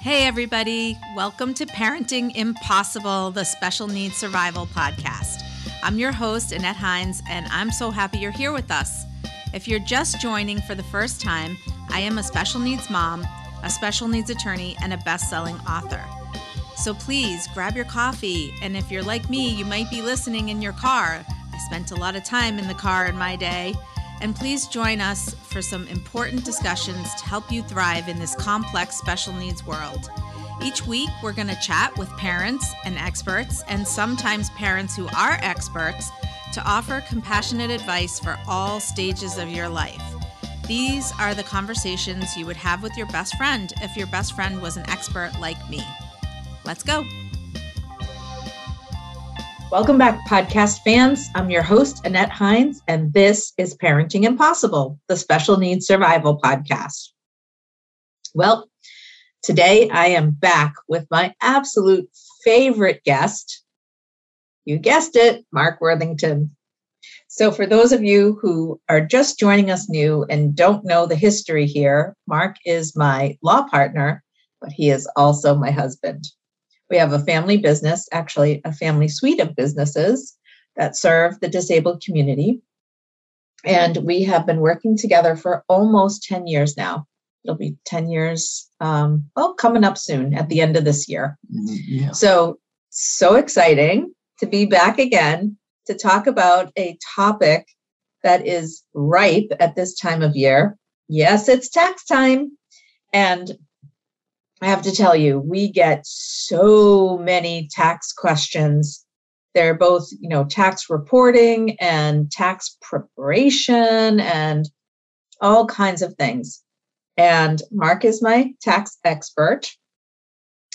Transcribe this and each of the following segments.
Hey, everybody. Welcome to Parenting Impossible, the Special Needs Survival Podcast. I'm your host, Annette Hines, and I'm so happy you're here with us. If you're just joining for the first time, I am a special needs mom, a special needs attorney, and a best selling author. So please grab your coffee, and if you're like me, you might be listening in your car. I spent a lot of time in the car in my day. And please join us for some important discussions to help you thrive in this complex special needs world. Each week, we're going to chat with parents and experts, and sometimes parents who are experts, to offer compassionate advice for all stages of your life. These are the conversations you would have with your best friend if your best friend was an expert like me. Let's go. Welcome back, podcast fans. I'm your host, Annette Hines, and this is Parenting Impossible, the Special Needs Survival Podcast. Well, today I am back with my absolute favorite guest. You guessed it, Mark Worthington. So, for those of you who are just joining us new and don't know the history here, Mark is my law partner, but he is also my husband. We have a family business, actually, a family suite of businesses that serve the disabled community. And we have been working together for almost 10 years now. It'll be 10 years, um, well, coming up soon at the end of this year. Mm-hmm, yeah. So, so exciting to be back again to talk about a topic that is ripe at this time of year. Yes, it's tax time. And I have to tell you, we get so many tax questions. They're both, you know, tax reporting and tax preparation and all kinds of things. And Mark is my tax expert.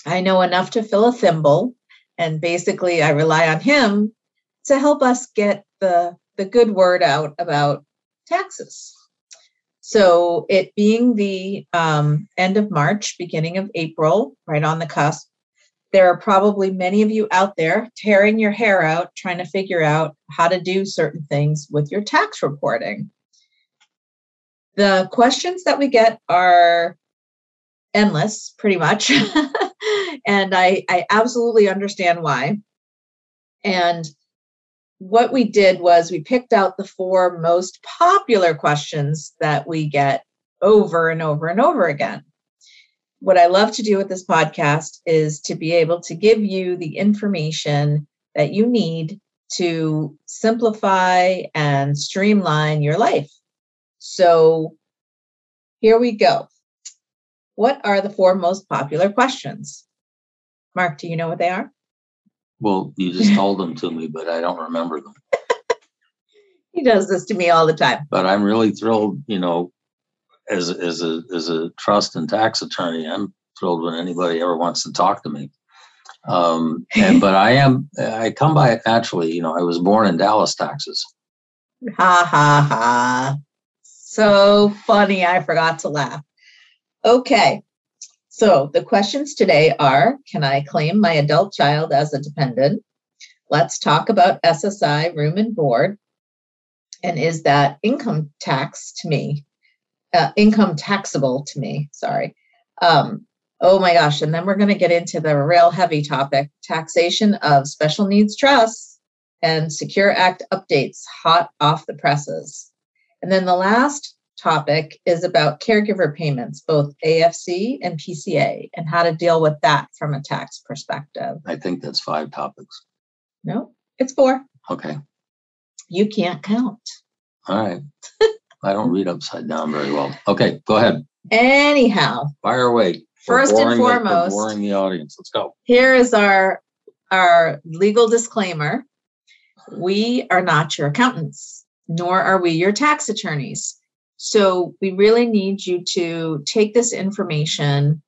I know enough to fill a thimble, and basically I rely on him to help us get the the good word out about taxes. So, it being the um, end of March, beginning of April, right on the cusp, there are probably many of you out there tearing your hair out trying to figure out how to do certain things with your tax reporting. The questions that we get are endless, pretty much. and I, I absolutely understand why. And what we did was we picked out the four most popular questions that we get over and over and over again. What I love to do with this podcast is to be able to give you the information that you need to simplify and streamline your life. So here we go. What are the four most popular questions? Mark, do you know what they are? Well, you just told them to me, but I don't remember them. he does this to me all the time. But I'm really thrilled, you know, as as a as a trust and tax attorney, I'm thrilled when anybody ever wants to talk to me. Um, and but I am I come by it naturally. You know, I was born in Dallas, Texas. Ha ha ha! So funny. I forgot to laugh. Okay, so the questions today are Can I claim my adult child as a dependent? Let's talk about SSI room and board. And is that income tax to me? Uh, income taxable to me? Sorry. Um, oh my gosh. And then we're going to get into the real heavy topic taxation of special needs trusts and Secure Act updates hot off the presses. And then the last topic is about caregiver payments, both AFC and PCA, and how to deal with that from a tax perspective. I think that's five topics. No, it's four. Okay. You can't count. All right. I don't read upside down very well. Okay, go ahead. Anyhow, fire away. First and foremost, the, boring the audience. Let's go. Here is our our legal disclaimer. We are not your accountants, nor are we your tax attorneys. So we really need you to take this information,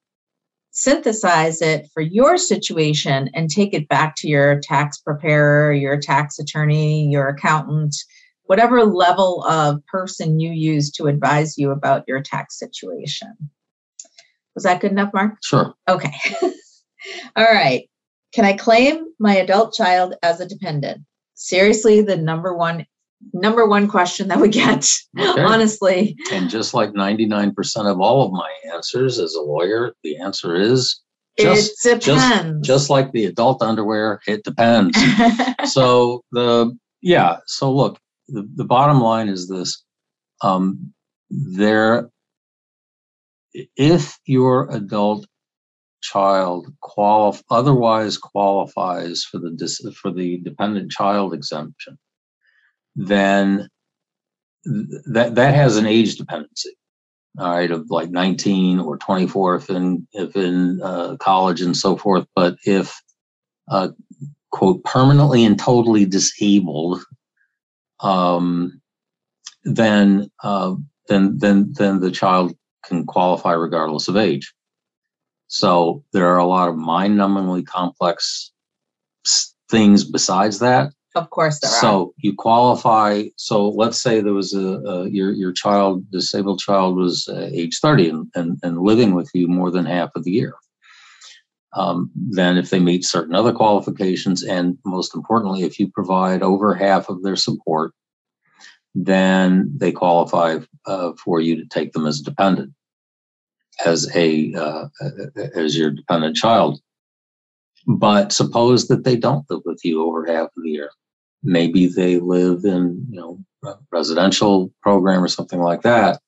synthesize it for your situation, and take it back to your tax preparer, your tax attorney, your accountant, whatever level of person you use to advise you about your tax situation. Was that good enough, Mark? Sure. Okay. All right. Can I claim my adult child as a dependent? Seriously, the number one number one question that we get, okay. honestly. And just like 99% of all of my answers as a lawyer, the answer is Just, it just, depends. just like the adult underwear, it depends. so the yeah. So look, the, the bottom line is this: um, there, if your adult child qualif- otherwise qualifies for the dis- for the dependent child exemption, then th- that that has an age dependency all right, of like 19 or 24 if in if in uh, college and so forth. But if uh, quote permanently and totally disabled, um, then uh, then then then the child can qualify regardless of age. So there are a lot of mind-numbingly complex things besides that of course, there so are. you qualify. So let's say there was a, a your your child, disabled child, was uh, age thirty and, and and living with you more than half of the year. Um, then, if they meet certain other qualifications, and most importantly, if you provide over half of their support, then they qualify uh, for you to take them as dependent, as a uh, as your dependent child. But suppose that they don't live with you over half of the year maybe they live in you know a residential program or something like that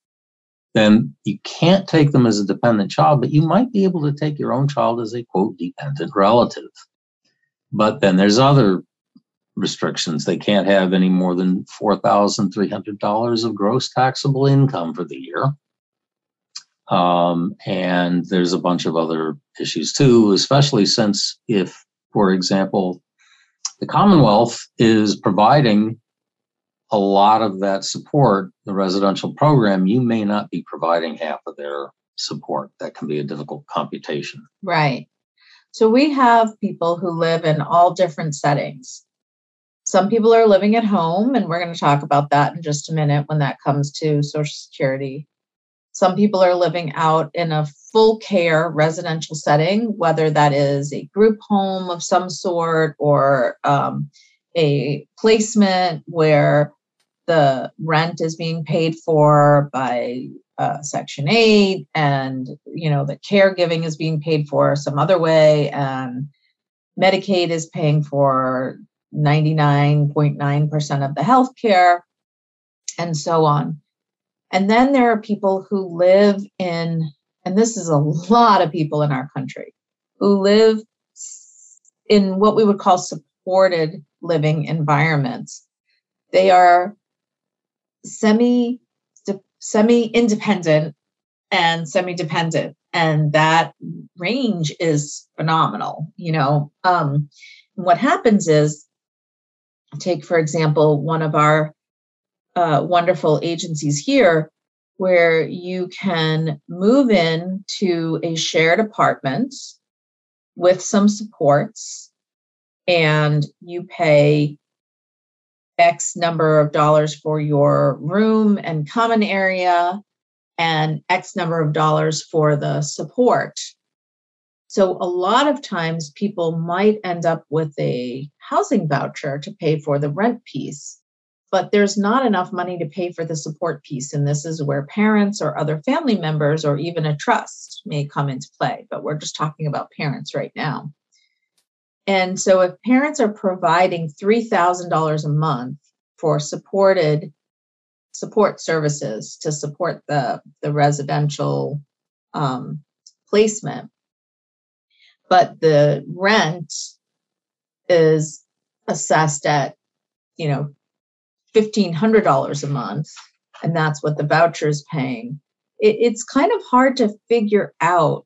then you can't take them as a dependent child but you might be able to take your own child as a quote dependent relative. But then there's other restrictions. They can't have any more than $4300 of gross taxable income for the year. Um, and there's a bunch of other issues too especially since if for example the Commonwealth is providing a lot of that support, the residential program, you may not be providing half of their support. That can be a difficult computation. Right. So we have people who live in all different settings. Some people are living at home, and we're going to talk about that in just a minute when that comes to Social Security. Some people are living out in a full care residential setting, whether that is a group home of some sort or um, a placement where the rent is being paid for by uh, Section 8 and you know the caregiving is being paid for some other way and Medicaid is paying for 99.9% of the health care and so on. And then there are people who live in, and this is a lot of people in our country, who live in what we would call supported living environments. They are semi semi independent and semi dependent and that range is phenomenal you know um, what happens is take for example one of our uh, wonderful agencies here where you can move in to a shared apartment with some supports and you pay X number of dollars for your room and common area and X number of dollars for the support. So, a lot of times people might end up with a housing voucher to pay for the rent piece but there's not enough money to pay for the support piece. And this is where parents or other family members or even a trust may come into play. But we're just talking about parents right now. And so if parents are providing $3,000 a month for supported support services to support the, the residential um, placement, but the rent is assessed at you know $1,500 a month, and that's what the voucher is paying, it, it's kind of hard to figure out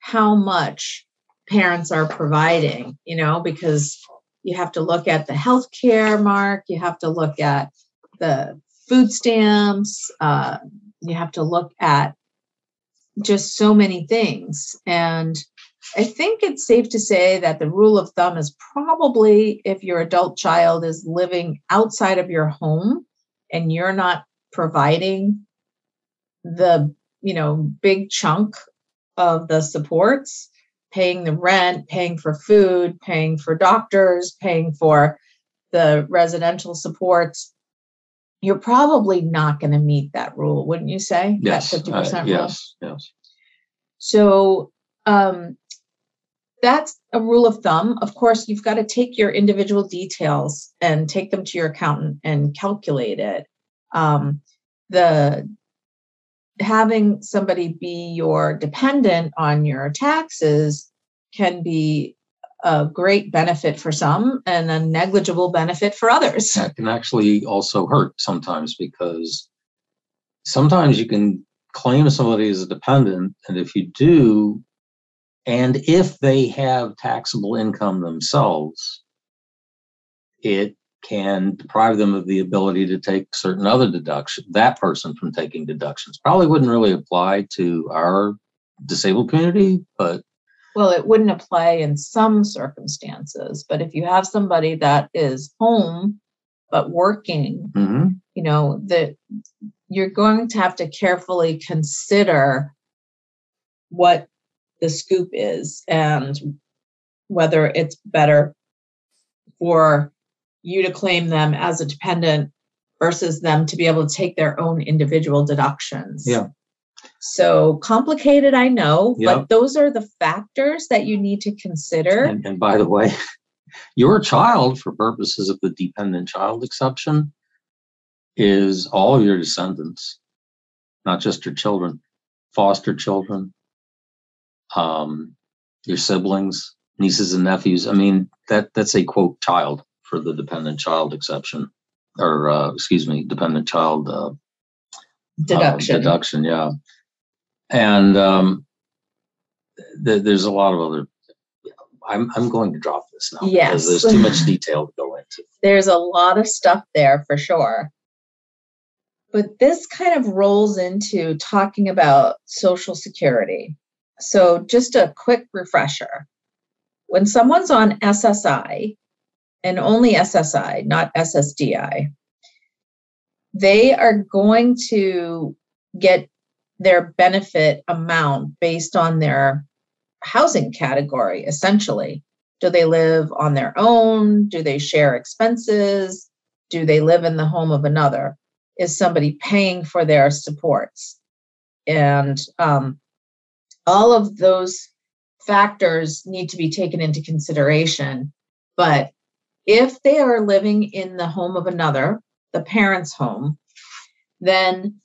how much parents are providing, you know, because you have to look at the health care mark, you have to look at the food stamps, uh, you have to look at just so many things. And I think it's safe to say that the rule of thumb is probably if your adult child is living outside of your home and you're not providing the you know big chunk of the supports paying the rent paying for food paying for doctors paying for the residential supports you're probably not going to meet that rule wouldn't you say? Yes that 50% uh, rule? yes yes. So um, that's a rule of thumb. Of course, you've got to take your individual details and take them to your accountant and calculate it. Um, the having somebody be your dependent on your taxes can be a great benefit for some and a negligible benefit for others. That can actually also hurt sometimes because sometimes you can claim somebody as a dependent, and if you do, and if they have taxable income themselves, it can deprive them of the ability to take certain other deductions, that person from taking deductions. Probably wouldn't really apply to our disabled community, but well, it wouldn't apply in some circumstances, but if you have somebody that is home but working, mm-hmm. you know, that you're going to have to carefully consider what the scoop is and whether it's better for you to claim them as a dependent versus them to be able to take their own individual deductions. Yeah. So complicated, I know, Yep. but those are the factors that you need to consider. And, and by the way, your child, for purposes of the dependent child exception, is all your descendants, not just your children, foster children, um, your siblings, nieces and nephews. I mean, that that's a quote child for the dependent child exception, or uh, excuse me, dependent child uh, deduction. uh, deduction, yeah. And um, th- there's a lot of other. I'm I'm going to drop this now Yes. because there's too much detail to go into. There's a lot of stuff there for sure. But this kind of rolls into talking about Social Security. So, just a quick refresher when someone's on SSI and only SSI, not SSDI, they are going to get their benefit amount based on their housing category, essentially. Do they live on their own? Do they share expenses? Do they live in the home of another? Is somebody paying for their supports? And um, all of those factors need to be taken into consideration. But if they are living in the home of another, the parent's home, then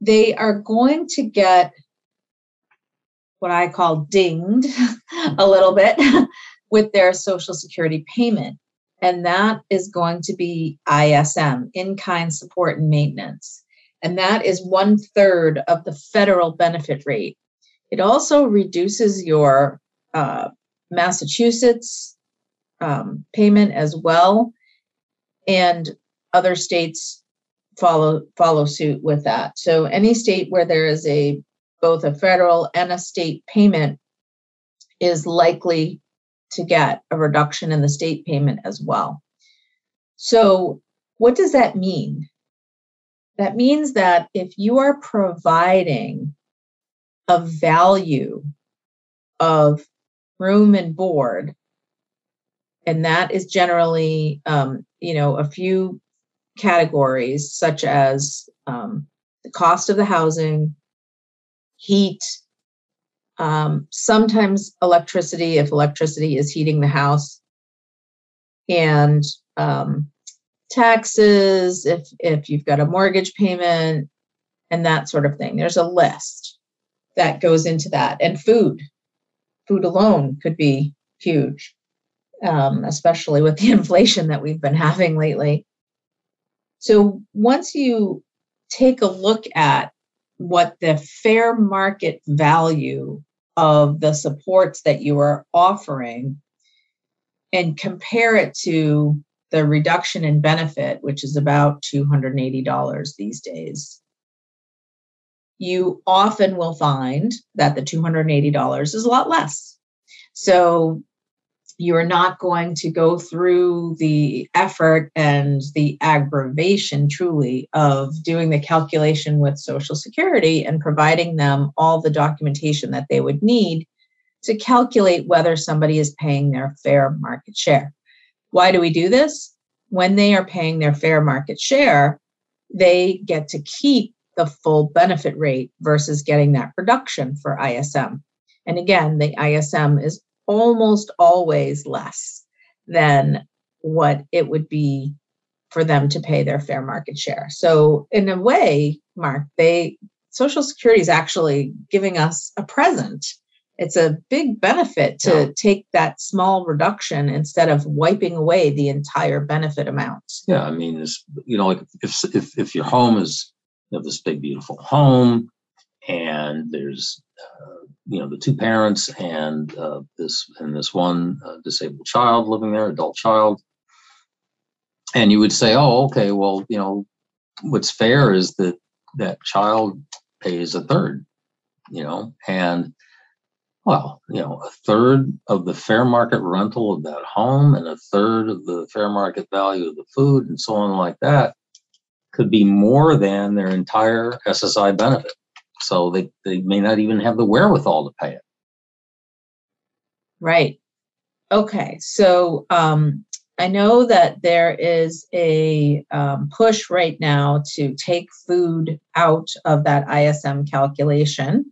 they are going to get what I call dinged a little bit with their Social Security payment. And that is going to be ISM, in kind support and maintenance. And that is one third of the federal benefit rate. It also reduces your uh, Massachusetts um, payment as well. And other states follow follow suit with that. So any state where there is a both a federal and a state payment is likely to get a reduction in the state payment as well. So what does that mean? That means that if you are providing a value of room and board, and that is generally, um, you know, a few categories such as um, the cost of the housing, heat, um, sometimes electricity if electricity is heating the house, and um, taxes if if you've got a mortgage payment, and that sort of thing. There's a list that goes into that, and food. Food alone could be huge, um, especially with the inflation that we've been having lately. So once you take a look at what the fair market value of the supports that you are offering and compare it to the reduction in benefit, which is about $280 these days, you often will find that the $280 is a lot less. So you are not going to go through the effort and the aggravation truly of doing the calculation with Social Security and providing them all the documentation that they would need to calculate whether somebody is paying their fair market share. Why do we do this? When they are paying their fair market share, they get to keep the full benefit rate versus getting that reduction for ISM. And again, the ISM is almost always less than what it would be for them to pay their fair market share. So in a way, Mark, they Social Security is actually giving us a present. It's a big benefit to yeah. take that small reduction instead of wiping away the entire benefit amount. Yeah, I mean, it's, you know, like if if if your home is you know this big beautiful home, and there's uh, you know the two parents and uh, this and this one uh, disabled child living there, adult child, and you would say, oh, okay, well, you know, what's fair is that that child pays a third, you know, and well, you know, a third of the fair market rental of that home and a third of the fair market value of the food and so on like that could be more than their entire SSI benefit. So they, they may not even have the wherewithal to pay it. Right. Okay. So um, I know that there is a um, push right now to take food out of that ISM calculation.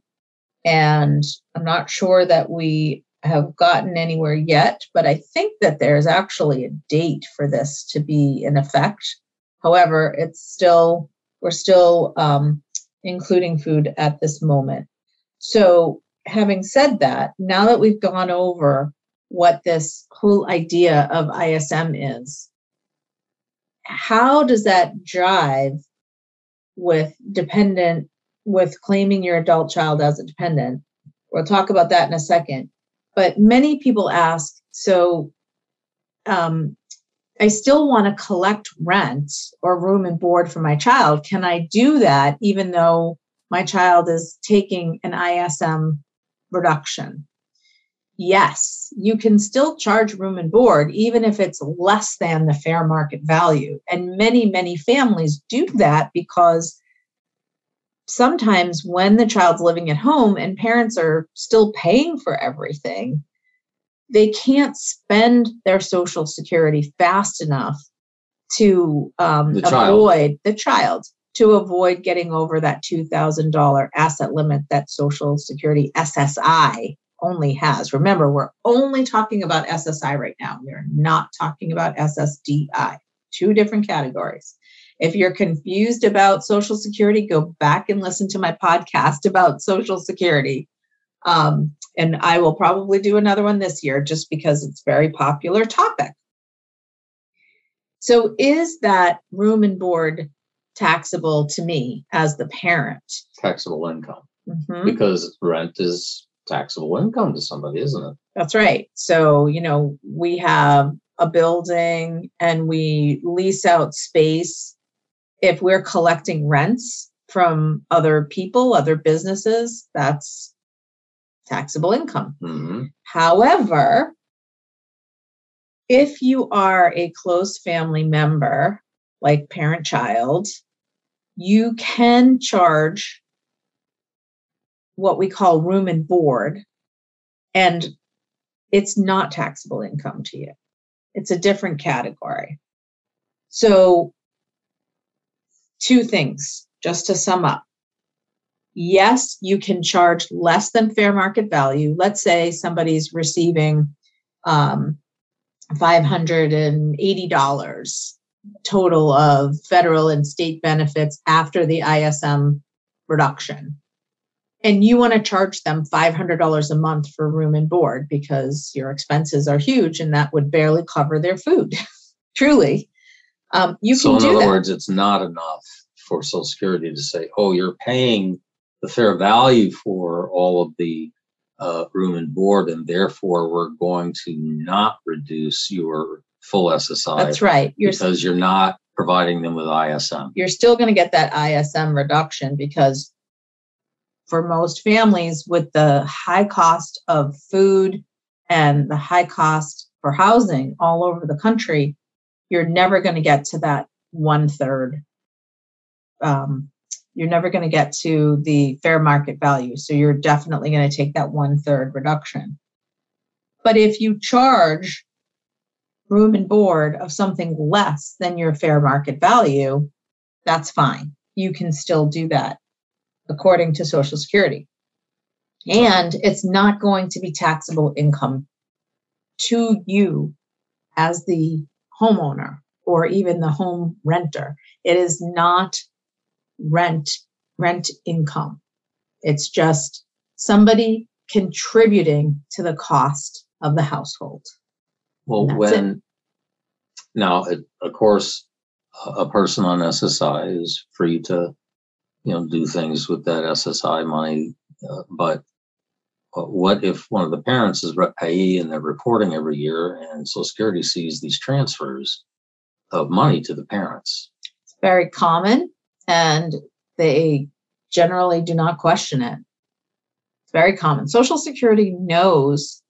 And I'm not sure that we have gotten anywhere yet, but I think that there's actually a date for this to be in effect. However, it's still, we're still um, including food at this moment. So, having said that, now that we've gone over what this whole idea of ISM is. How does that jive with dependent, with claiming your adult child as a dependent? We'll talk about that in a second. But many people ask, so um, I still want to collect rent or room and board for my child. Can I do that even though my child is taking an ISM reduction? yes, you can still charge room and board, even if it's less than the fair market value. And many, many families do that because sometimes when the child's living at home and parents are still paying for everything, they can't spend their social security fast enough to um, the avoid the child to avoid getting over that $2000 asset limit that social security ssi only has. Remember, we're only talking about SSI right now. We're not talking about SSDI, two different categories. If you're confused about Social Security, go back and listen to my podcast about Social Security. Um, and I will probably do another one this year just because it's a very popular topic. So, is that room and board taxable to me as the parent? Taxable income. Mm-hmm. Because rent is taxable income to somebody, isn't it? That's right. So, you know, we have a building and we lease out space. If we're collecting rents from other people, other businesses, that's taxable income. Mm-hmm. However, if you are a close family member, like parent child, you can charge what we call room and board, and it's not taxable income to you. It's a different category. So, two things just to sum up. Yes, you can charge less than fair market value. Let's say somebody's receiving um, $580 total of federal and state benefits after the ISM reduction and you want to charge them $500 a month for room and board because your expenses are huge and that would barely cover their food truly um, you so can in other that. words it's not enough for social security to say oh you're paying the fair value for all of the uh, room and board and therefore we're going to not reduce your full ssi that's right you're, because you're not providing them with ism you're still going to get that ism reduction because for most families with the high cost of food and the high cost for housing all over the country, you're never going to get to that one third. Um, you're never going to get to the fair market value. So you're definitely going to take that one third reduction. But if you charge room and board of something less than your fair market value, that's fine. You can still do that according to Social Security. And it's not going to be taxable income to you as the homeowner or even the home renter. It is not rent rent income. It's just somebody contributing to the cost of the household. Well, when it. now, it, of course, a person on SSI is free to, you know, do things with that SSI money. Uh, but uh, what if one of the parents is rep payee and they're reporting every year, and Social Security sees these transfers of money to the parents? It's very common, and they generally do not question it. It's very common. Social Security knows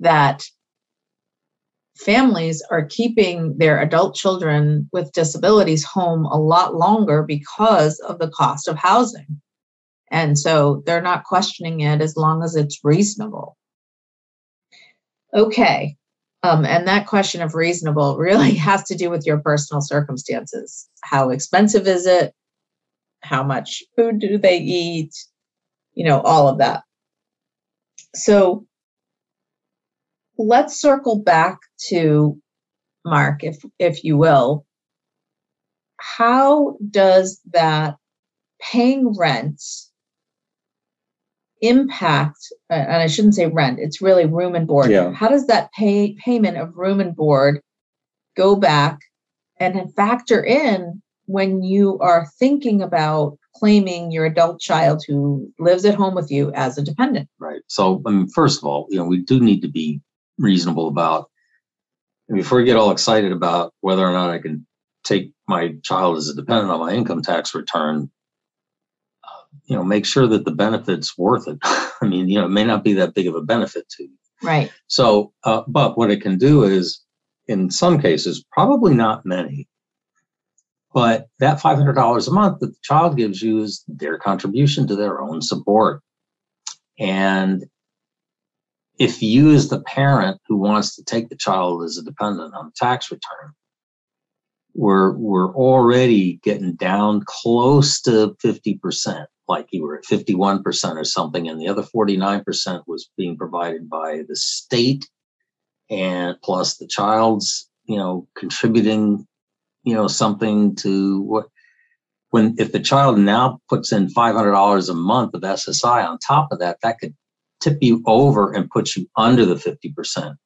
that families are keeping their adult children with disabilities home a lot longer because of the cost of housing. And so they're not questioning it as long as it's reasonable. Okay. Um, and that question of reasonable really has to do with your personal circumstances. How expensive is it? How much food do they eat? You know, all of that. So let's circle back to Mark, if if you will. How does that paying rent impact? And I shouldn't say rent; it's really room and board. Yeah. How does that pay payment of room and board go back and factor in when you are thinking about claiming your adult child who lives at home with you as a dependent? Right. So, I mean, first of all, you know, we do need to be reasonable about. Before you get all excited about whether or not I can take my child as a dependent on my income tax return, uh, you know, make sure that the benefit's worth it. I mean, you know, it may not be that big of a benefit to you. Right. So, uh, but what it can do is, in some cases, probably not many, but that $500 a month that the child gives you is their contribution to their own support. And if you as the parent who wants to take the child as a dependent on the tax return we're we're already getting down close to 50% like you were at 51% or something and the other 49% was being provided by the state and plus the child's you know contributing you know something to what when if the child now puts in $500 a month of SSI on top of that that could tip you over and put you under the 50%.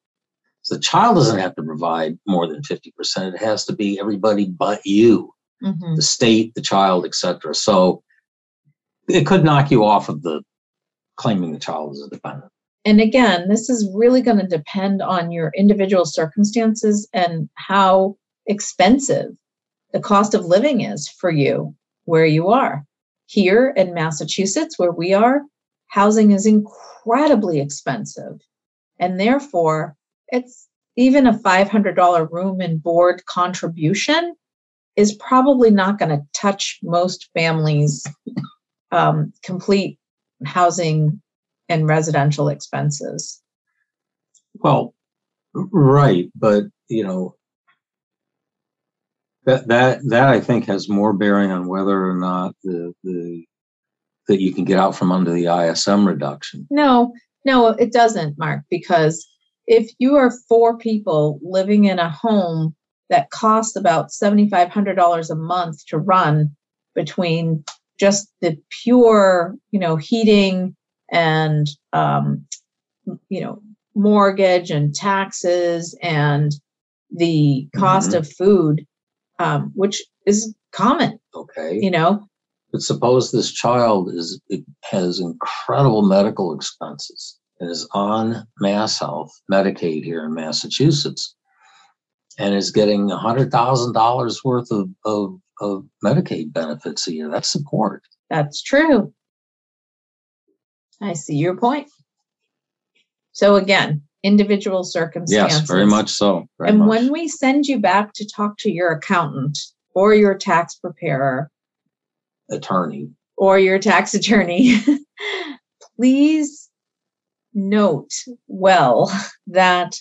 So the child doesn't have to provide more than 50%. It has to be everybody but you, mm-hmm. the state, the child, etc. So it could knock you off of the claiming the child as a dependent. And again, this is really going to depend on your individual circumstances and how expensive the cost of living is for you where you are. Here in Massachusetts, where we are, housing is incredibly expensive. And therefore, it's even a $500 room and board contribution is probably not going to touch most families' um, complete housing and residential expenses. Well, right, but you know that that that I think has more bearing on whether or not the the that you can get out from under the ISM reduction. No, no, it doesn't, Mark, because if you are four people living in a home that costs about $7,500 a month to run between just the pure, you know, heating and, um, you know, mortgage and taxes and the cost mm-hmm. of food, um, which is common. Okay. You know, but suppose this child is has incredible medical expenses and is on Mass Health Medicaid here in Massachusetts and is getting a $100,000 worth of, of, of Medicaid benefits a year. That's support. That's true. I see your point. So again, individual circumstances. Yes, very much so. Very and much. when we send you back to talk to your accountant or your tax preparer, attorney or your tax attorney, please note well that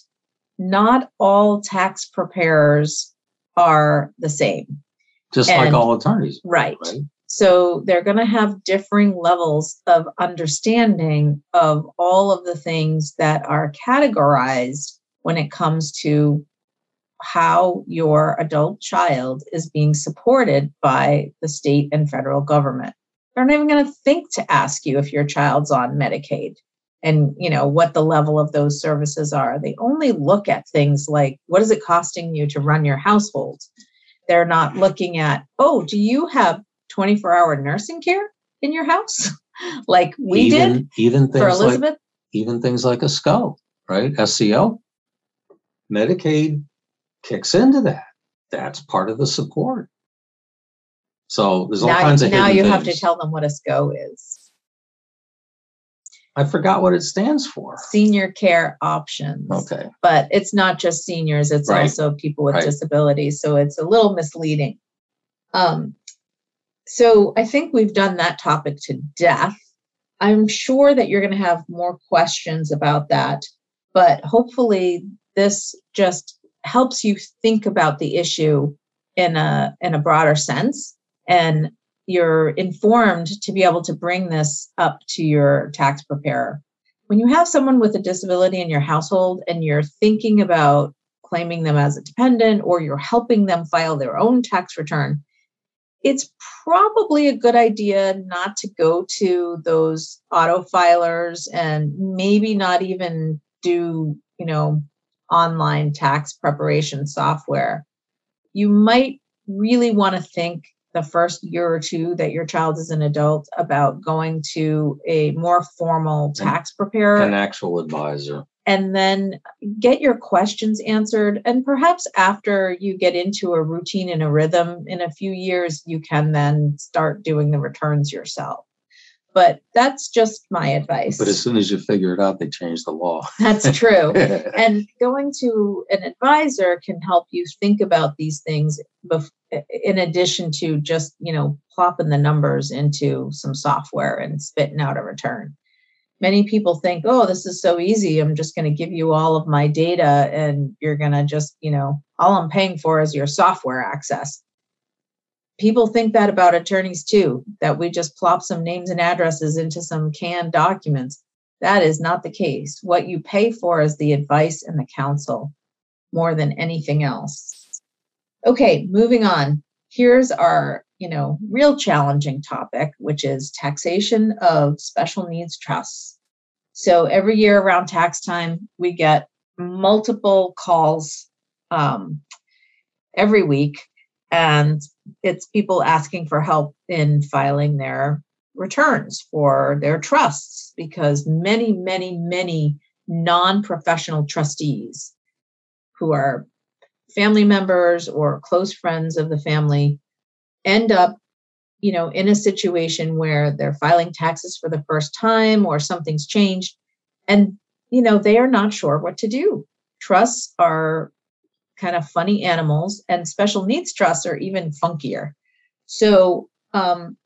not all tax preparers are the same. Just and, like all attorneys. Right. right? So they're going to have differing levels of understanding of all of the things that are categorized when it comes to how your adult child is being supported by the state and federal government. They're not even going to think to ask you if your child's on Medicaid and you know what the level of those services are. They only look at things like what is it costing you to run your household. They're not looking at, "Oh, do you have 24-hour nursing care in your house?" like we even, did even things for Elizabeth. Like, even things like a SCO, right? SCO. Medicaid kicks into that. That's part of the support. So there's all now, kinds of things. now you hidden have to tell them what a SCO is. I forgot what it stands for. Senior care options. Okay. But it's not just seniors, it's Right. also people with Right. disabilities. So it's a little misleading. Um, so I think we've done that topic to death. I'm sure that you're going to have more questions about that, but hopefully this just helps you think about the issue in a in a broader sense and you're informed to be able to bring this up to your tax preparer. When you have someone with a disability in your household and you're thinking about claiming them as a dependent or you're helping them file their own tax return, it's probably a good idea not to go to those auto filers and maybe not even do, you know, online tax preparation software. You might really want to think the first year or two that your child is an adult about going to a more formal tax preparer An actual advisor. And then get your questions answered. And perhaps after you get into a routine and a rhythm in a few years, you can then start doing the returns yourself. But that's just my advice. But as soon as you figure it out, they change the law. that's true. and going to an advisor can help you think about these things bef- in addition to just you know plopping the numbers into some software and spitting out a return many people think oh this is so easy. I'm just going to give you all of my data and you're going to just you know all i'm paying for is your software access. People think that about attorneys too that we just plop some names and addresses into some canned documents. That is not the case. What you pay for is the advice and the counsel more than anything else. Okay moving on. Here's our you know real challenging topic which is taxation of special needs trusts. So every year around tax time we get multiple calls um, every week and it's people asking for help in filing their returns for their trusts because many many many non-professional trustees who are family members or close friends of the family end up you know in a situation where they're filing taxes for the first time or something's changed and you know they are not sure what to do. Trusts are kind of funny animals and special needs trusts are even funkier. So um,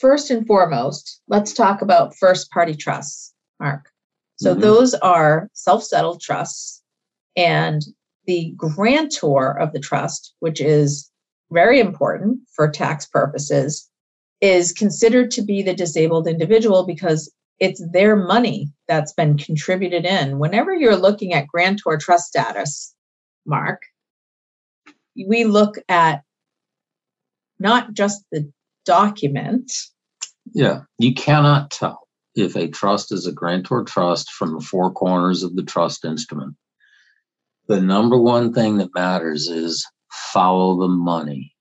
first and foremost let's talk about first party trusts mark. So Mhm. those are self-settled trusts and the grantor of the trust, which is very important for tax purposes, is considered to be the disabled individual because it's their money that's been contributed in. Whenever you're looking at grantor trust status, Mark, we look at not just the document, Yeah, you cannot tell if a trust is a grantor trust from the four corners of the trust instrument. The number one thing that matters is follow the money.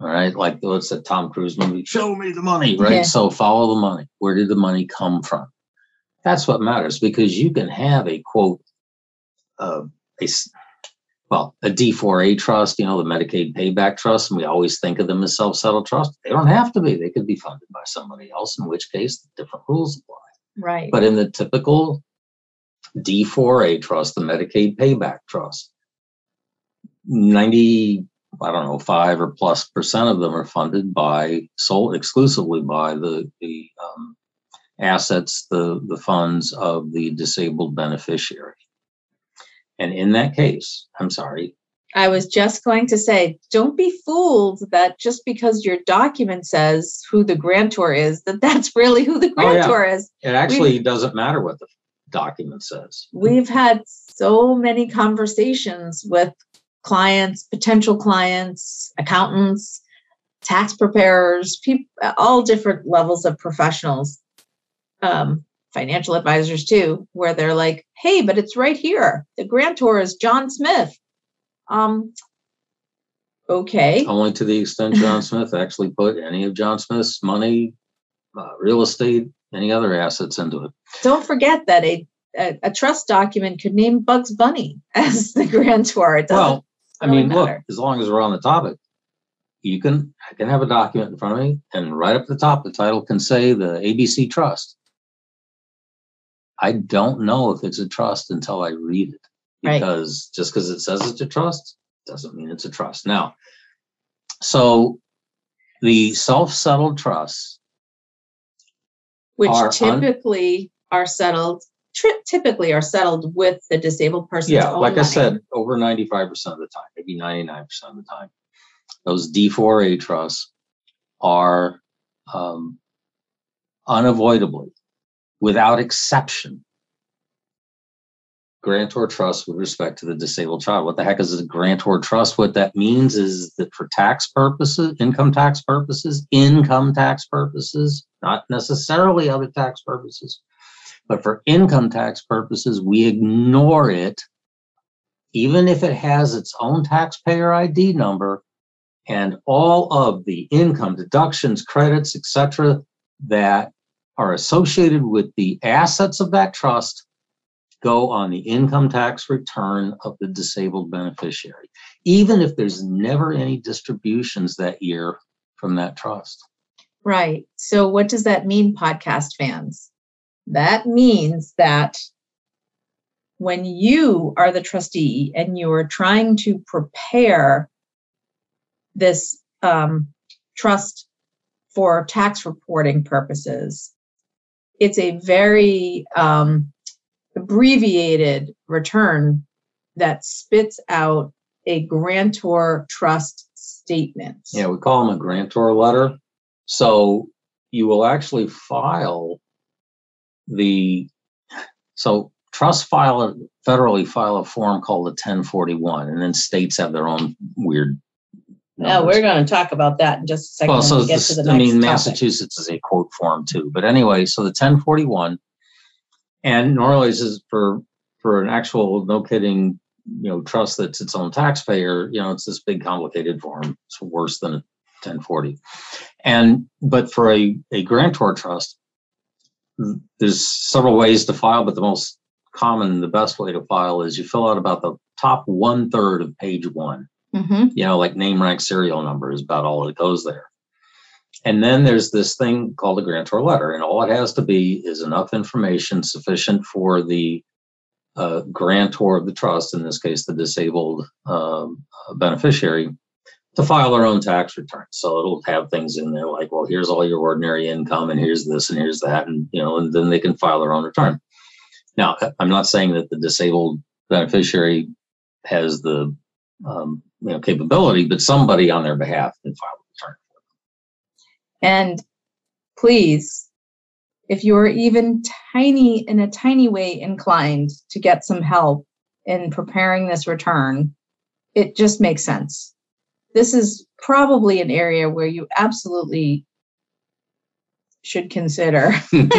All right, like what's the Tom Cruise movie? Show me the money, right? Yeah. So follow the money. Where did the money come from? That's what matters because you can have a quote, uh, a well, a D4A trust, you know, the Medicaid payback trust, and we always think of them as self-settled trust. They don't have to be. They could be funded by somebody else, in which case different rules apply. right? But in the typical D4A trust, the Medicaid payback trust, 90, I don't know, five or plus percent of them are funded by sole exclusively by the, the um, assets, the, the funds of the disabled beneficiary. And in that case, I'm sorry, I was just going to say, don't be fooled that just because your document says who the grantor is, that that's really who the Oh, yeah. grantor is. it actually doesn't matter what the document says. We've had so many conversations with clients, potential clients, accountants, tax preparers, people, all different levels of professionals, um, financial advisors too, where they're like, "Hey, but it's right here. The grantor is John Smith." Um, okay. Only to the extent John Smith actually put any of John Smith's money, uh, real estate, any other assets into it. Don't forget that a a, a trust document could name Bugs Bunny as the grantor. It doesn't Well, I really mean, look, as long as we're on the topic, you can I can have a document in front of me, and right up the top, the title can say the ABC Trust. I don't know if it's a trust until I read it, Right. because just because it says it's a trust doesn't mean it's a trust. Now, so the self-settled trusts, which are un- typically are settled tri- typically are settled with the disabled person. yeah, like I said, over ninety-five percent of the time, maybe ninety-nine percent of the time, those D4A trusts are um, unavoidably, without exception, grantor trust with respect to the disabled child. What the heck is a grantor trust? What that means is that for tax purposes, income tax purposes, income tax purposes, not necessarily other tax purposes, but for income tax purposes, we ignore it, even if it has its own taxpayer ID number and all of the income deductions, credits, etc., that are associated with the assets of that trust go on the income tax return of the disabled beneficiary, even if there's never any distributions that year from that trust. right so what does that mean podcast fans that means that when you are the trustee and you are trying to prepare this um, trust for tax reporting purposes it's a very um, abbreviated return that spits out a grantor trust statement. Yeah, we call them a grantor letter. So you will actually file the so trust file a federally file a form called a 1041, and then states have their own weird. Oh, now numbers. we're going to talk about that in just a second. well, so we get this, to the I mean, topic. Massachusetts is a quote form too. But anyway, so the 1041, and normally this is for for an actual no kidding, you know, trust that's its own taxpayer. You know, it's this big complicated form. It's worse than a 1040. And but for a a grantor trust, there's several ways to file, but the most common, the best way to file is you fill out about the top one third of page one Mhm. you know, like name, rank, serial number is about all that goes there. And then there's this thing called a grantor letter, and all it has to be is enough information sufficient for the uh, grantor of the trust, in this case, the disabled um, uh, beneficiary, to file their own tax return. So it'll have things in there like, well, here's all your ordinary income, and here's this, and here's that, and you know, and then they can file their own return. Now, I'm not saying that the disabled beneficiary has the um, you know capability, but somebody on their behalf can file. And please, if you're even tiny, in a tiny way inclined to get some help in preparing this return, it just makes sense. This is probably an area where you absolutely should consider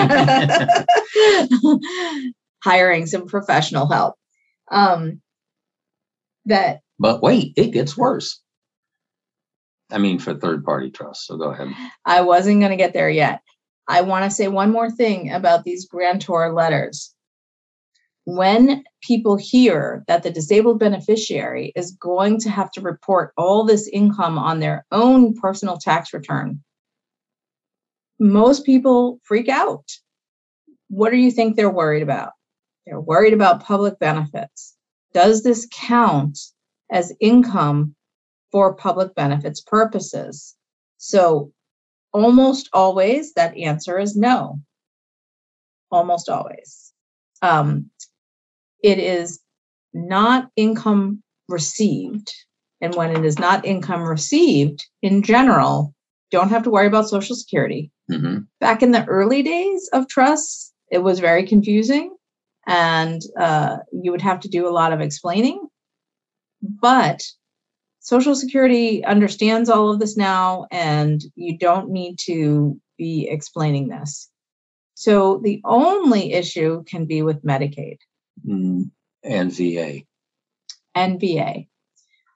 hiring some professional help. Um, that But wait, it gets worse. I mean, for third party trust. So go ahead. I wasn't going to get there yet. I want to say one more thing about these grantor letters. When people hear that the disabled beneficiary is going to have to report all this income on their own personal tax return, most people freak out. What do you think they're worried about? They're worried about public benefits. Does this count as income for public benefits purposes? So, almost always that answer is no. Almost always. Um, it is not income received. And when it is not income received, in general, don't have to worry about Social Security. hmm Back in the early days of trusts, it was very confusing. and uh, you would have to do a lot of explaining. But Social Security understands all of this now, and you don't need to be explaining this. So the only issue can be with Medicaid Mm, and VA. and VA.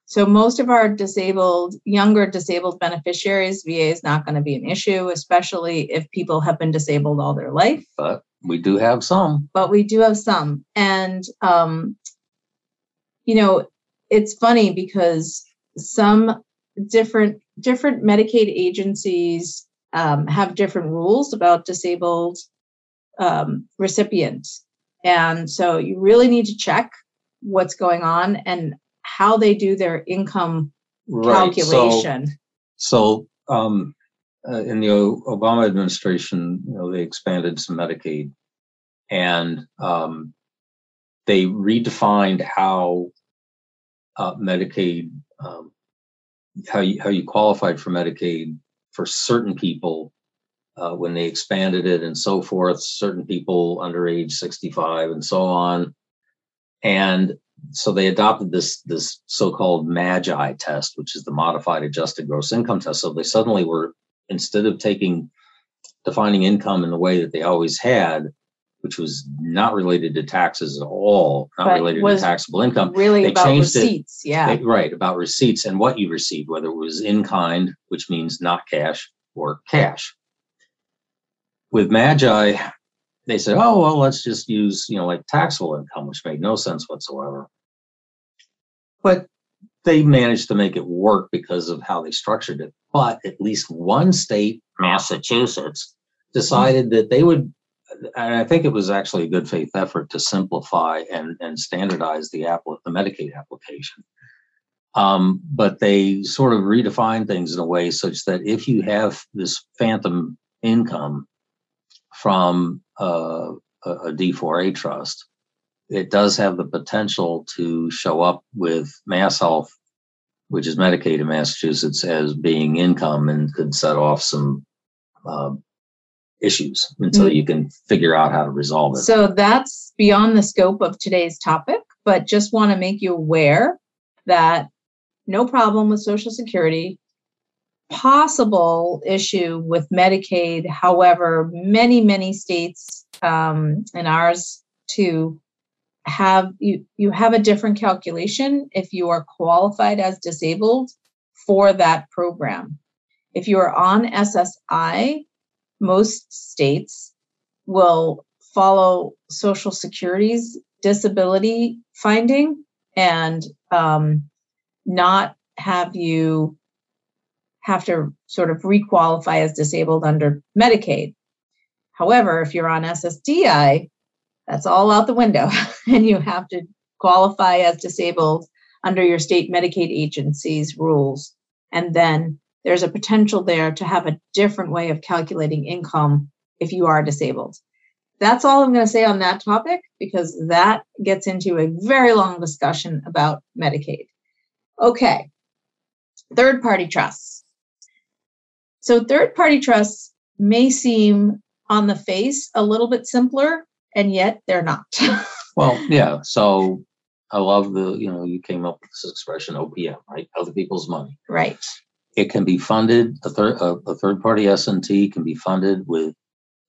So most of our disabled, younger disabled beneficiaries, VA is not going to be an issue, especially if people have been disabled all their life. But we do have some. But we do have some, and um, you know, it's funny because some different different Medicaid agencies um, have different rules about disabled um, recipients, and so you really need to check what's going on and how they do their income Right. So, calculation. so um, uh, in the O- Obama administration, you know, they expanded some Medicaid, and um, they redefined how uh, Medicaid, um, how you how you qualified for Medicaid for certain people uh, when they expanded it and so forth. Certain people under age sixty five and so on, and so they adopted this this so-called magi test which is the modified adjusted gross income test so they suddenly were instead of taking defining income in the way that they always had which was not related to taxes at all not But related to taxable income really they about changed it. receipts. Yeah. they- right about receipts and what you received whether it was in kind which means not cash or cash with magi they said oh well let's just use you know like taxable income which made no sense whatsoever but they managed to make it work because of how they structured it but at least one state massachusetts decided that they would i think it was actually a good faith effort to simplify and, and standardize the, app, the medicaid application. Um, but they sort of redefined things in a way such that if you have this phantom income from uh, a, a D4A trust, it does have the potential to show up with Mass Health, which is Medicaid in Massachusetts, as being income and could set off some um, issues until you can figure out how to resolve it. So that's beyond the scope of today's topic, but just want to make you aware that no problem with Social Security. Possible issue with Medicaid. However, many, many states um, and ours too have you you have a different calculation if you are qualified as disabled for that program. If you are on SSI, most states will follow Social Security's disability finding and um, not have you have to sort of requalify as disabled under Medicaid. However, if you're on SSDI, that's all out the window, and you have to qualify as disabled under your state Medicaid agency's rules. And then there's a potential there to have a different way of calculating income if you are disabled. That's all I'm going to say on that topic because that gets into a very long discussion about Medicaid. Okay, third party trusts. So, third party trusts may seem on the face a little bit simpler, and yet they're not. Well, yeah. So I love the, you know, you came up with this expression OPM, right? Other people's money. right. It can be funded, a third, a, a third party SNT can be funded with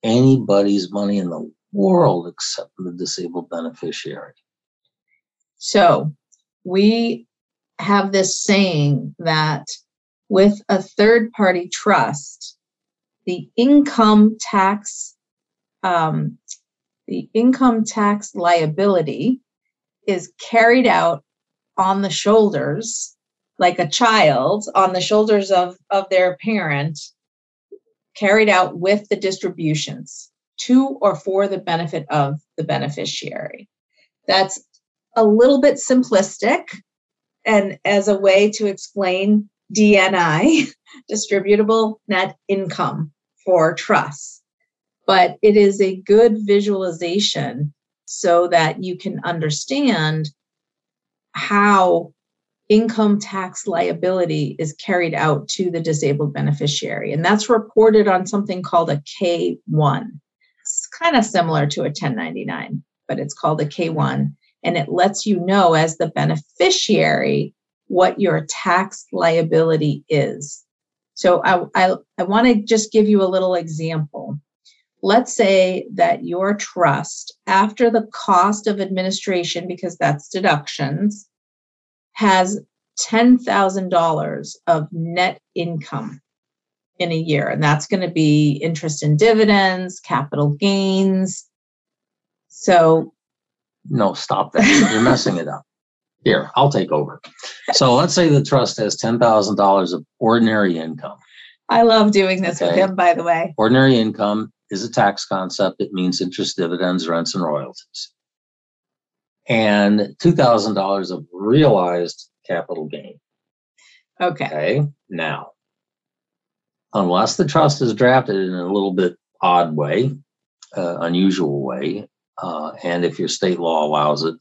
anybody's money in the world except the disabled beneficiary. So we have this saying that with a third party trust, the income tax, um, the income tax liability is carried out on the shoulders, like a child on the shoulders of, of their parent, carried out with the distributions to or for the benefit of the beneficiary. That's a little bit simplistic and as a way to explain DNI, distributable net income for trusts. But it is a good visualization so that you can understand how income tax liability is carried out to the disabled beneficiary. And that's reported on something called a K1. It's kind of similar to a 1099. but it's called a K1. And it lets you know as the beneficiary what your tax liability is. So I, I, I want to just give you a little example. Let's say that your trust, after the cost of administration, because that's deductions, has $10,000 of net income in a year. And that's going to be interest and dividends, capital gains. So, no, stop that. You're messing it up. Here, I'll take over. So let's say the trust has $10,000 of ordinary income. I love doing this okay. with him, by the way. Ordinary income is a tax concept. It means interest, dividends, rents, and royalties. And $2,000 of realized capital gain. Okay. Okay. Now, unless the trust is drafted in a little bit odd way, uh, unusual way, uh, and if your state law allows it,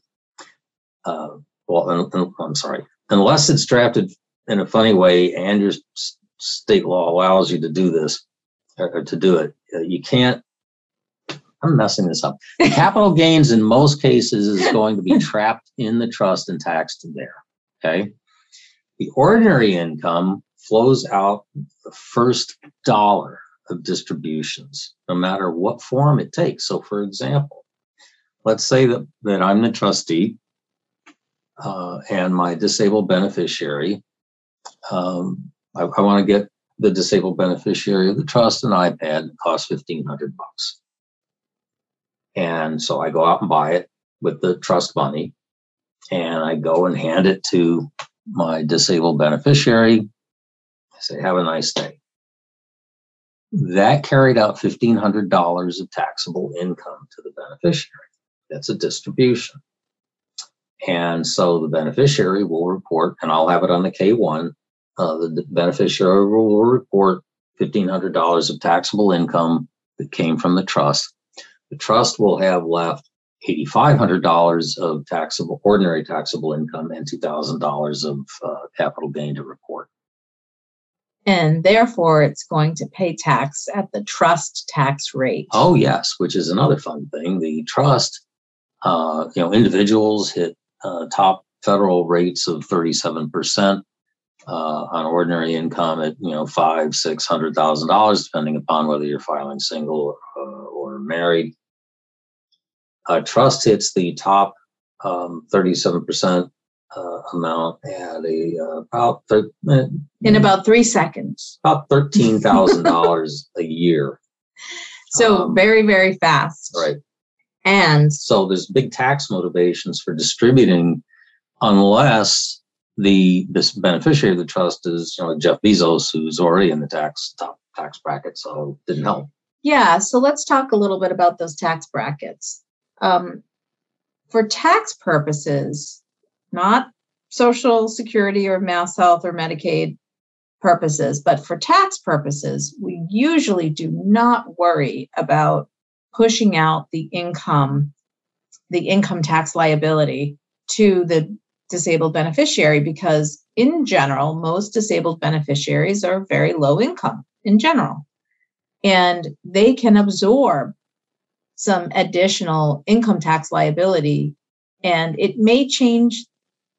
uh, well, I'm sorry, unless it's drafted in a funny way and your state law allows you to do this or to do it, uh, you can't. I'm messing this up. Capital gains in most cases is going to be trapped in the trust and taxed there. Okay. The ordinary income flows out the first dollar of distributions, no matter what form it takes. So, for example, let's say that, that I'm the trustee uh, and my disabled beneficiary. Um, I, I want to get the disabled beneficiary of the trust an iPad. It costs fifteen hundred bucks, and so I go out and buy it with the trust money, and I go and hand it to my disabled beneficiary. I say, "Have a nice day." That carried out fifteen hundred dollars of taxable income to the beneficiary. That's a distribution. And so the beneficiary will report, and I'll have it on the K1. Uh, the beneficiary will report $1,500 of taxable income that came from the trust. The trust will have left $8,500 of taxable, ordinary taxable income and $2,000 of uh, capital gain to report. And therefore, it's going to pay tax at the trust tax rate. Oh, yes, which is another fun thing. The trust, uh, you know, individuals hit uh, top federal rates of 37% uh, on ordinary income at you know five six hundred thousand dollars depending upon whether you're filing single uh, married uh, trust hits the top um, 37% uh, amount at a uh, about thir- eh, in about three seconds. about $13000 a year. So um, very very fast. right. And so there's big tax motivations for distributing unless the this beneficiary of the trust is you know Jeff Bezos who's already in the tax top tax bracket so didn't help. Yeah, so let's talk a little bit about those tax brackets. Um, for tax purposes, not social security or mass health or Medicaid purposes, but for tax purposes, we usually do not worry about pushing out the income, the income tax liability to the disabled beneficiary because, in general, most disabled beneficiaries are very low income in general. And they can absorb some additional income tax liability. And it may change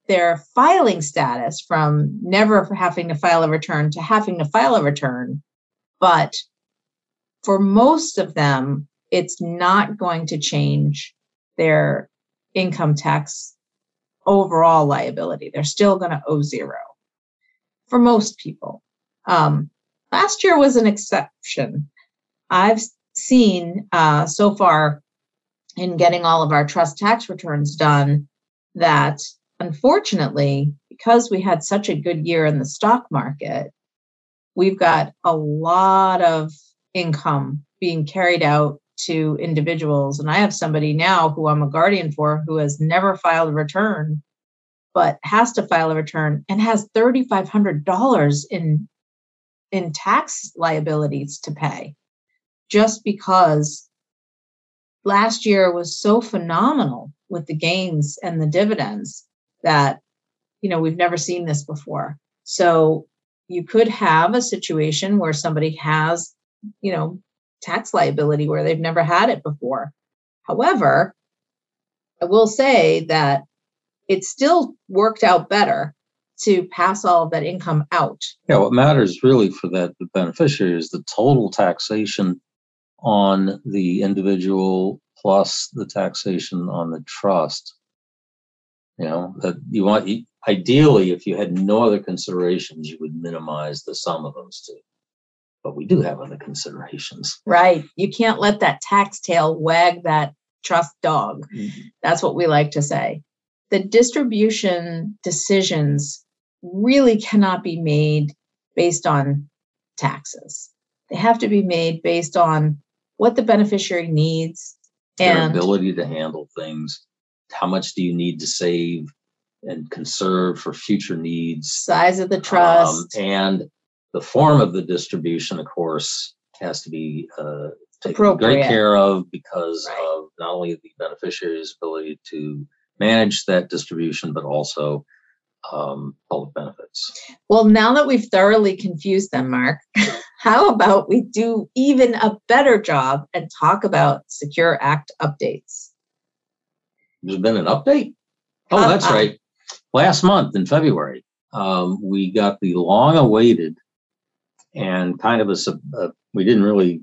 their filing status from never having to file a return to having to file a return. But for most of them, it's not going to change their income tax overall liability. They're still going to owe zero for most people. Um, last year was an exception. I've seen uh, so far in getting all of our trust tax returns done that unfortunately, because we had such a good year in the stock market, we've got a lot of income being carried out to individuals. And I have somebody now who I'm a guardian for who has never filed a return, but has to file a return and has $3,500 in, in tax liabilities to pay just because last year was so phenomenal with the gains and the dividends that you know we've never seen this before so you could have a situation where somebody has you know tax liability where they've never had it before. However, I will say that it still worked out better to pass all of that income out. Yeah, what matters really for that the beneficiary is the total taxation on the individual plus the taxation on the trust. You know, that you want ideally if you had no other considerations, you would minimize the sum of those two. But we do have other considerations. Right. You can't let that tax tail wag that trust dog. Mm-hmm. That's what we like to say. The distribution decisions really cannot be made based on taxes. They have to be made based on what the beneficiary needs their and ability to handle things. How much do you need to save and conserve for future needs? Size of the trust. Um, and the form of the distribution, of course, has to be uh, taken great care of because right. of not only the beneficiary's ability to manage that distribution, but also um, public benefits. Well, now that we've thoroughly confused them, Mark, how about we do even a better job and talk about Secure Act updates? There's been an update? Oh, uh, that's uh, right. Last month in February, um, we got the long awaited and kind of a, a, we didn't really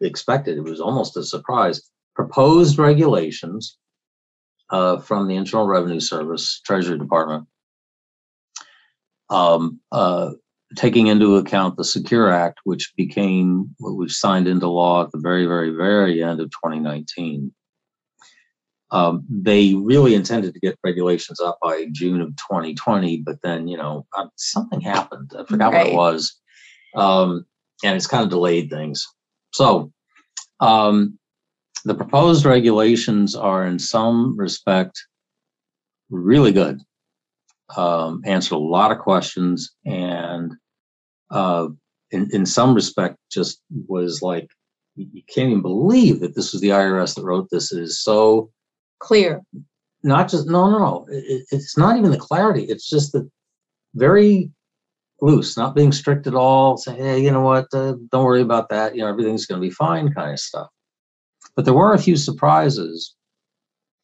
expect it. It was almost a surprise. Proposed regulations uh, from the Internal Revenue Service, Treasury Department, um, uh, taking into account the Secure Act, which became what was signed into law at the very, very, very end of 2019. Um, they really intended to get regulations up by June of 2020, but then, you know, uh, something happened. I forgot right. what it was. Um, and it's kind of delayed things. So, um, the proposed regulations are, in some respect, really good um, answered a lot of questions, and uh, in, in some respect, just was like, you can't even believe that this was the IRS that wrote this. It is so clear. Not just, no, no, no. It, it's not even the clarity. It's just the very loose, not being strict at all, say hey, you know what, uh, don't worry about that. You know, everything's going to be fine kind of stuff. But there were a few surprises.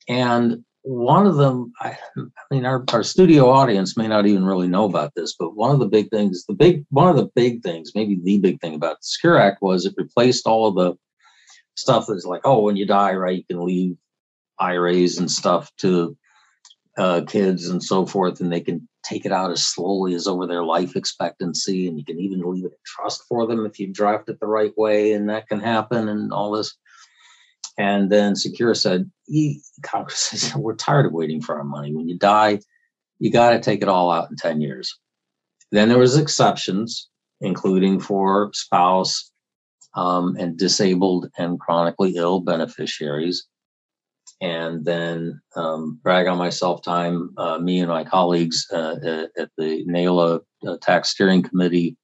And one of them, I, I mean, our, our studio audience may not even really know about this, but one of the big things, the big, one of the big things, maybe the big thing about the Secure Act was it replaced all of the stuff that's like, oh, when you die, right, you can leave IRAs and stuff to uh, kids and so forth, and they can take it out as slowly as over their life expectancy, and you can even leave it in trust for them if you draft it the right way, and that can happen, and all this. And then Secure said, Congress says, we're tired of waiting for our money. When you die, you got to take it all out in 10 years. Then there was exceptions, including for spouse um, and disabled and chronically ill beneficiaries. And then um, brag on myself time, uh, me and my colleagues uh, at the NAELA uh, Tax Steering Committee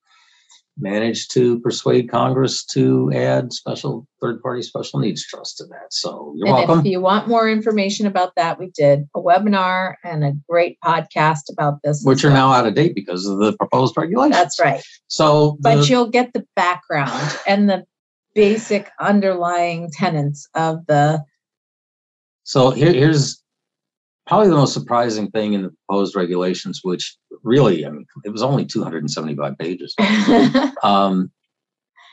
managed to persuade Congress to add special third party special needs trust to that. So you're and welcome. If you want more information about that, we did a webinar and a great podcast about this. Which are well. now out of date because of the proposed regulations. That's right. So, the, but you'll get the background and the basic underlying tenets of the. So here, here's probably the most surprising thing in the proposed regulations, which really, I mean, it was only 275 pages. um,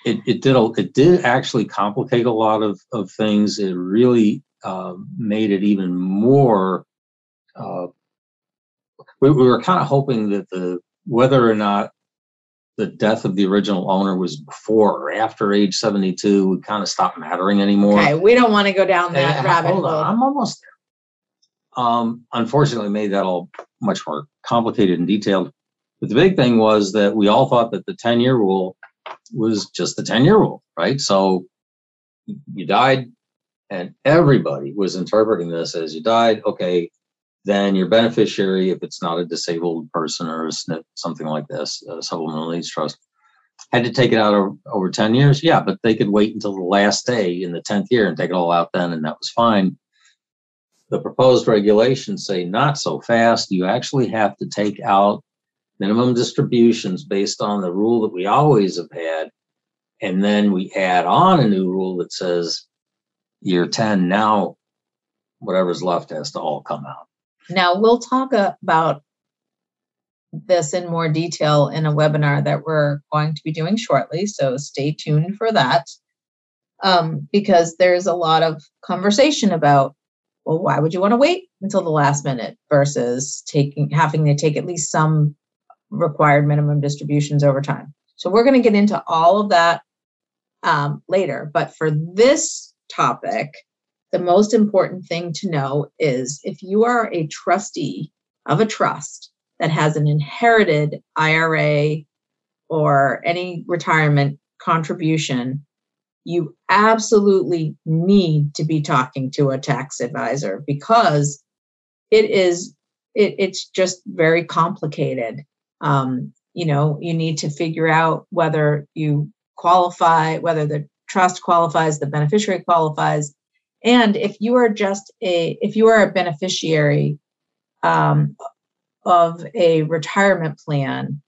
it, it did a, it did actually complicate a lot of, of things. It really uh, made it even more. Uh, we, we were kind of hoping that the whether or not the death of the original owner was before or after age 72 would kind of stop mattering anymore. Okay, we don't want to go down that rabbit hole. I'm almost there um, unfortunately made that all much more complicated and detailed. But the big thing was that we all thought that the 10 year rule was just the 10 year rule, right? So you died, and everybody was interpreting this as you died. Okay, then your beneficiary, if it's not a disabled person or a SNP, something like this, a supplemental needs trust, had to take it out over, over 10 years. Yeah, but they could wait until the last day in the 10th year and take it all out then, and that was fine the proposed regulations say not so fast. You actually have to take out minimum distributions based on the rule that we always have had. And then we add on a new rule that says year 10 now whatever's left has to all come out. Now, we'll talk about this in more detail in a webinar that we're going to be doing shortly. So stay tuned for that. Um, because there's a lot of conversation about, well, why would you want to wait until the last minute versus taking having to take at least some required minimum distributions over time. So we're going to get into all of that um, later. But for this topic, the most important thing to know is if you are a trustee of a trust that has an inherited IRA or any retirement contribution, you absolutely need to be talking to a tax advisor because it is it, it's just very complicated. Um, you know you need to figure out whether you qualify whether the trust qualifies the beneficiary qualifies. And if you are just a if you are a beneficiary um, of a retirement plan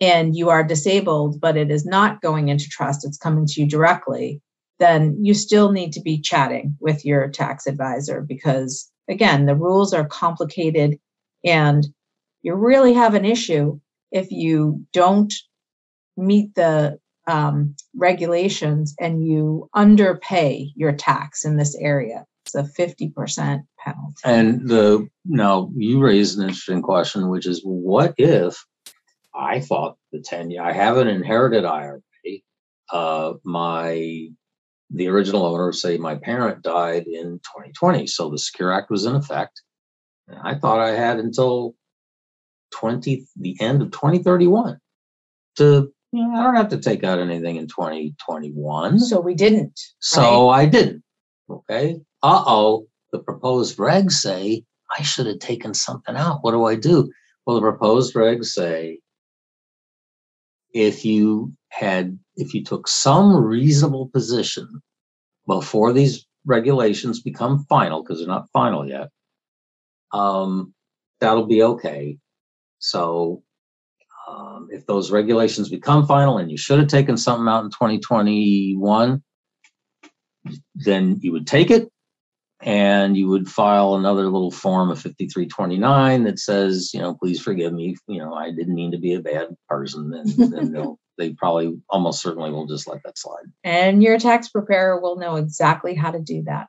and you are disabled but it is not going into trust it's coming to you directly then you still need to be chatting with your tax advisor because again the rules are complicated and you really have an issue if you don't meet the um, regulations and you underpay your tax in this area. It's a 50% penalty. And the now you raised an interesting question, which is what if I thought the 10 year I have an inherited IRA. Uh, my the original owner, say my parent died in 2020. So the Secure Act was in effect. And I thought I had until 20 the end of 2031 to you know, I don't have to take out anything in 2021. So we didn't. So right? I didn't. Okay. Uh oh. The proposed regs say I should have taken something out. What do I do? Well, the proposed regs say if you had, if you took some reasonable position before these regulations become final, because they're not final yet, um, that'll be okay. So um, if those regulations become final and you should have taken something out in 2021, then you would take it and you would file another little form of 5329 that says, you know, please forgive me. You know, I didn't mean to be a bad person. And then they'll, they probably almost certainly will just let that slide. And your tax preparer will know exactly how to do that.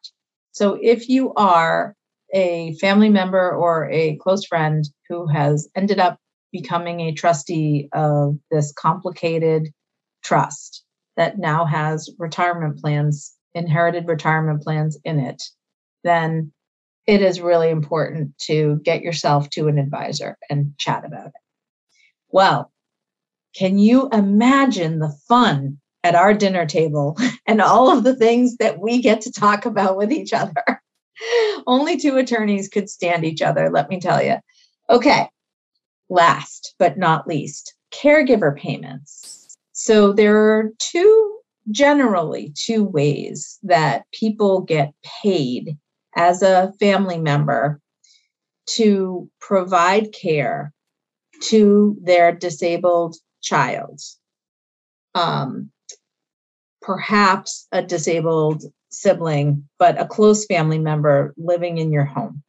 So if you are a family member or a close friend who has ended up becoming a trustee of this complicated trust that now has retirement plans, inherited retirement plans in it, then it is really important to get yourself to an advisor and chat about it. Well, can you imagine the fun at our dinner table and all of the things that we get to talk about with each other? Only two attorneys could stand each other, let me tell you. Okay, last but not least, caregiver payments. So there are two, generally, two ways that people get paid as a family member to provide care to their disabled child. Um, perhaps a disabled sibling, but a close family member living in your home.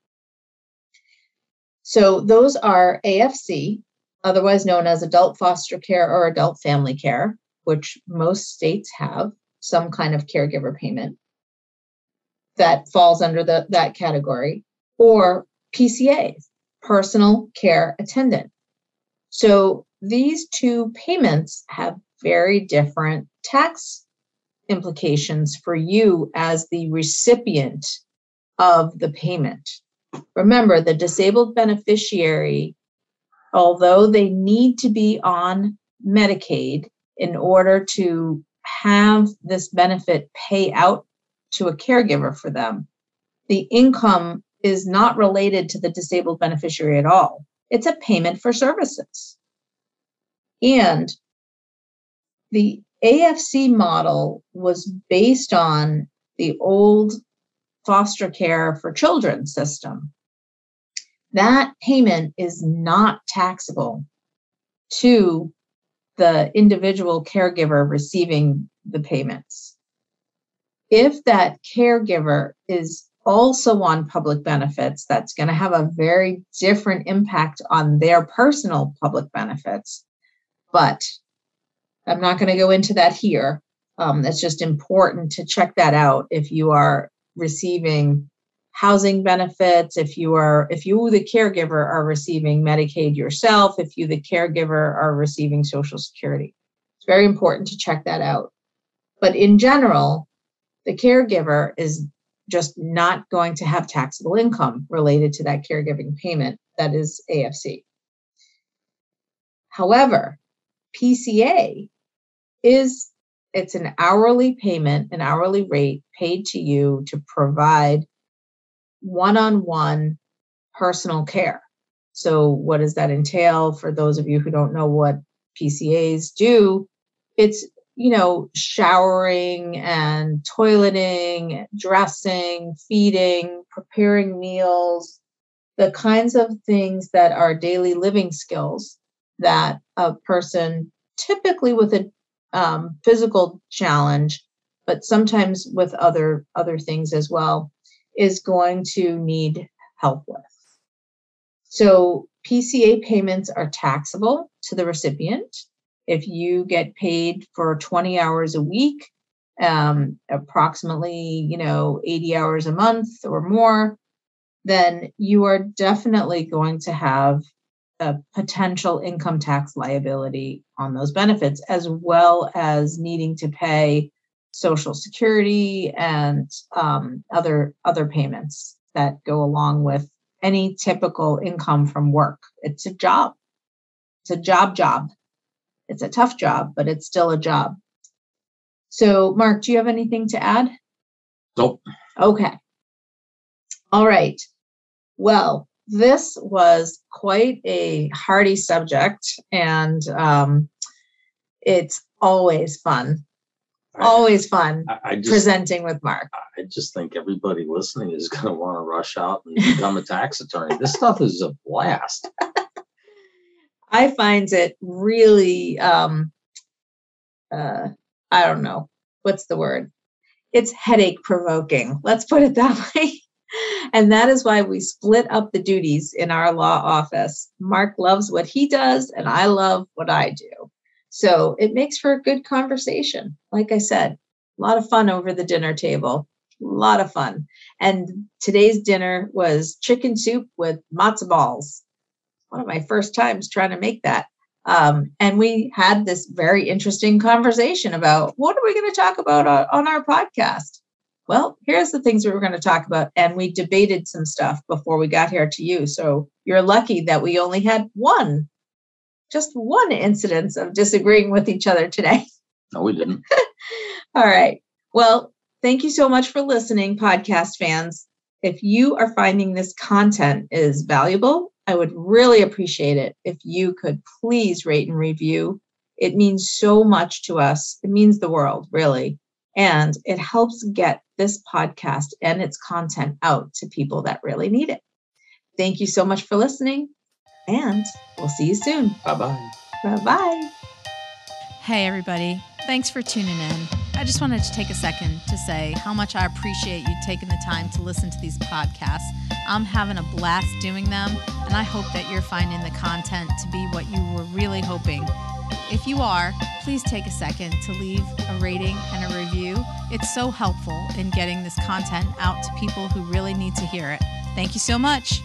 So those are AFC, otherwise known as adult foster care or adult family care, which most states have some kind of caregiver payment that falls under the, that category, or PCA, personal care attendant. So these two payments have very different tax implications for you as the recipient of the payment. Remember, the disabled beneficiary, although they need to be on Medicaid in order to have this benefit pay out to a caregiver for them, the income is not related to the disabled beneficiary at all. It's a payment for services. And the AFC model was based on the old foster care for children system, that payment is not taxable to the individual caregiver receiving the payments. If that caregiver is also on public benefits, that's going to have a very different impact on their personal public benefits. But I'm not going to go into that here. Um, just important to check that out if you are receiving housing benefits if you are if you the caregiver are receiving medicaid yourself if you the caregiver are receiving social security it's very important to check that out but in general the caregiver is just not going to have taxable income related to that caregiving payment that is afc however pca is it's an hourly payment an hourly rate paid to you to provide one on one personal care. So, what does that entail for those of you who don't know what PCAs do? It's, you know, showering and toileting, dressing, feeding, preparing meals, the kinds of things that are daily living skills that a person typically with a um, physical challenge but sometimes with other other things as well is going to need help with. So, PCA payments are taxable to the recipient. If you get paid for 20 hours a week, um, approximately, you know, 80 hours a month or more, then you are definitely going to have a potential income tax liability on those benefits, as well as needing to pay social security and um, other other payments that go along with any typical income from work. It's a job. It's a job job it's a tough job but it's still a job so mark do you have anything to add nope okay all right well this was quite a hearty subject and um, it's always fun always fun I, I just, presenting with Mark. I just think everybody listening is going to want to rush out and become a tax attorney. This stuff is a blast. I find it really, um, uh, I don't know, what's the word? It's headache provoking. Let's put it that way. and that is why we split up the duties in our law office. Mark loves what he does, and I love what I do. So it makes for a good conversation. Like I said, a lot of fun over the dinner table. A lot of fun. And today's dinner was chicken soup with matzo balls. One of my first times trying to make that. Um, and we had this very interesting conversation about what are we going to talk about on our podcast? Well, here's the things we were going to talk about. And we debated some stuff before we got here to you. So you're lucky that we only had one just one incidence of disagreeing with each other today. No, we didn't. All right. Well, thank you so much for listening, podcast fans. If you are finding this content is valuable, I would really appreciate it if you could please rate and review. It means so much to us. It means the world, really. And it helps get this podcast and its content out to people that really need it. Thank you so much for listening and we'll see you soon. Bye bye. Bye bye. Hey, everybody. Thanks for tuning in. I just wanted to take a second to say how much I appreciate you taking the time to listen to these podcasts. I'm having a blast doing them, and I hope that you're finding the content to be what you were really hoping. If you are, please take a second to leave a rating and a review. It's so helpful in getting this content out to people who really need to hear it. Thank you so much.